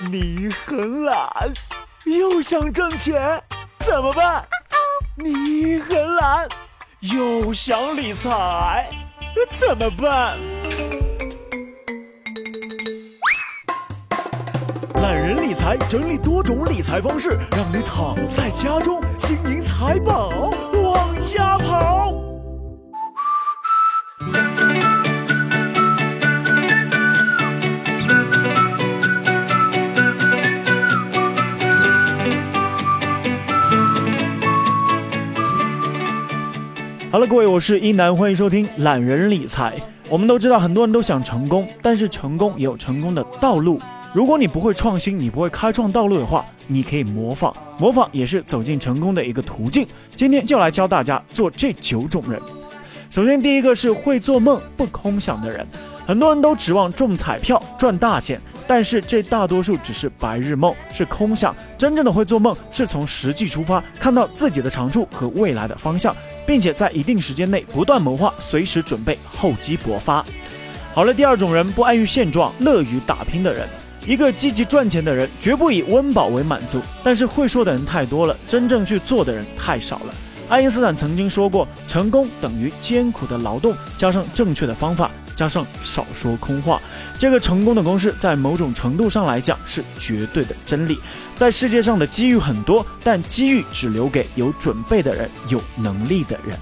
你很懒，又想挣钱，怎么办？你很懒，又想理财，怎么办？懒人理财整理多种理财方式，让你躺在家中，金银财宝往家跑。好了，各位，我是一南，欢迎收听懒人理财。我们都知道，很多人都想成功，但是成功也有成功的道路。如果你不会创新，你不会开创道路的话，你可以模仿，模仿也是走进成功的一个途径。今天就来教大家做这九种人。首先，第一个是会做梦不空想的人。很多人都指望中彩票赚大钱，但是这大多数只是白日梦，是空想。真正的会做梦，是从实际出发，看到自己的长处和未来的方向，并且在一定时间内不断谋划，随时准备厚积薄发。好了，第二种人不安于现状，乐于打拼的人。一个积极赚钱的人，绝不以温饱为满足。但是会说的人太多了，真正去做的人太少了。爱因斯坦曾经说过，成功等于艰苦的劳动加上正确的方法。加上少说空话，这个成功的公式在某种程度上来讲是绝对的真理。在世界上的机遇很多，但机遇只留给有准备的人、有能力的人。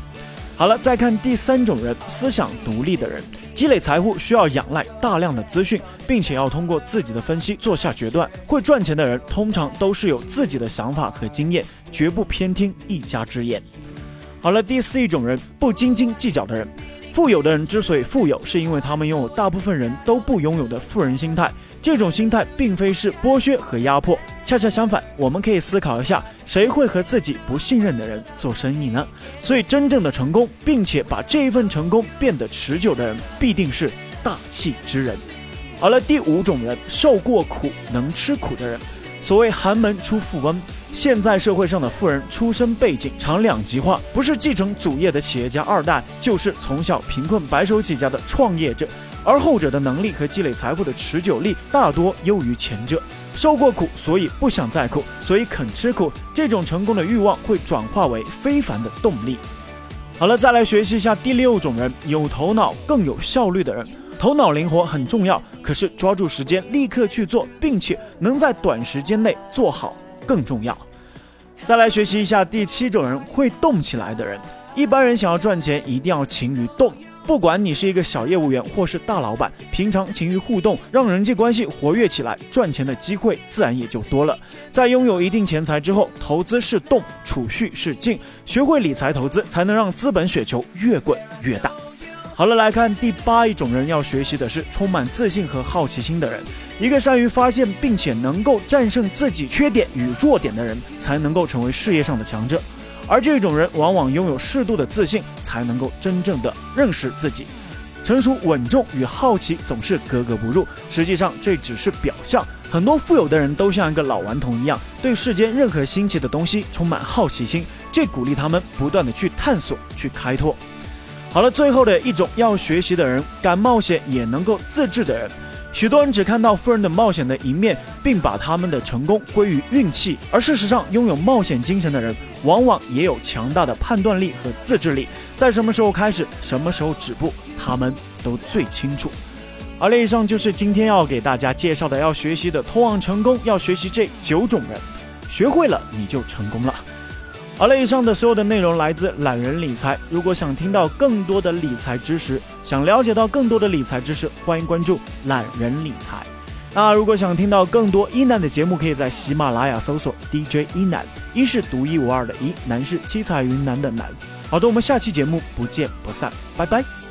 好了，再看第三种人，思想独立的人，积累财富需要仰赖大量的资讯，并且要通过自己的分析做下决断。会赚钱的人通常都是有自己的想法和经验，绝不偏听一家之言。好了，第四一种人，不斤斤计较的人。富有的人之所以富有，是因为他们拥有大部分人都不拥有的富人心态。这种心态并非是剥削和压迫，恰恰相反。我们可以思考一下，谁会和自己不信任的人做生意呢？所以，真正的成功，并且把这一份成功变得持久的人，必定是大气之人。好了，第五种人，受过苦、能吃苦的人。所谓寒门出富翁。现在社会上的富人出身背景常两极化，不是继承祖业的企业家二代，就是从小贫困白手起家的创业者，而后者的能力和积累财富的持久力大多优于前者。受过苦，所以不想再苦，所以肯吃苦，这种成功的欲望会转化为非凡的动力。好了，再来学习一下第六种人，有头脑更有效率的人。头脑灵活很重要，可是抓住时间立刻去做，并且能在短时间内做好。更重要，再来学习一下第七种人，会动起来的人。一般人想要赚钱，一定要勤于动。不管你是一个小业务员或是大老板，平常勤于互动，让人际关系活跃起来，赚钱的机会自然也就多了。在拥有一定钱财之后，投资是动，储蓄是静，学会理财投资，才能让资本雪球越滚越大。好了，来看第八一种人，要学习的是充满自信和好奇心的人。一个善于发现并且能够战胜自己缺点与弱点的人，才能够成为事业上的强者。而这种人往往拥有适度的自信，才能够真正的认识自己。成熟稳重与好奇总是格格不入，实际上这只是表象。很多富有的人都像一个老顽童一样，对世间任何新奇的东西充满好奇心，这鼓励他们不断的去探索、去开拓。好了，最后的一种要学习的人，敢冒险也能够自制的人。许多人只看到富人的冒险的一面，并把他们的成功归于运气，而事实上，拥有冒险精神的人，往往也有强大的判断力和自制力。在什么时候开始，什么时候止步，他们都最清楚。好了，以上就是今天要给大家介绍的要学习的通往成功要学习这九种人，学会了你就成功了。好了，以上的所有的内容来自懒人理财。如果想听到更多的理财知识，想了解到更多的理财知识，欢迎关注懒人理财。那如果想听到更多一男的节目，可以在喜马拉雅搜索 DJ 一男，一是独一无二的一，男是七彩云南的南。好的，我们下期节目不见不散，拜拜。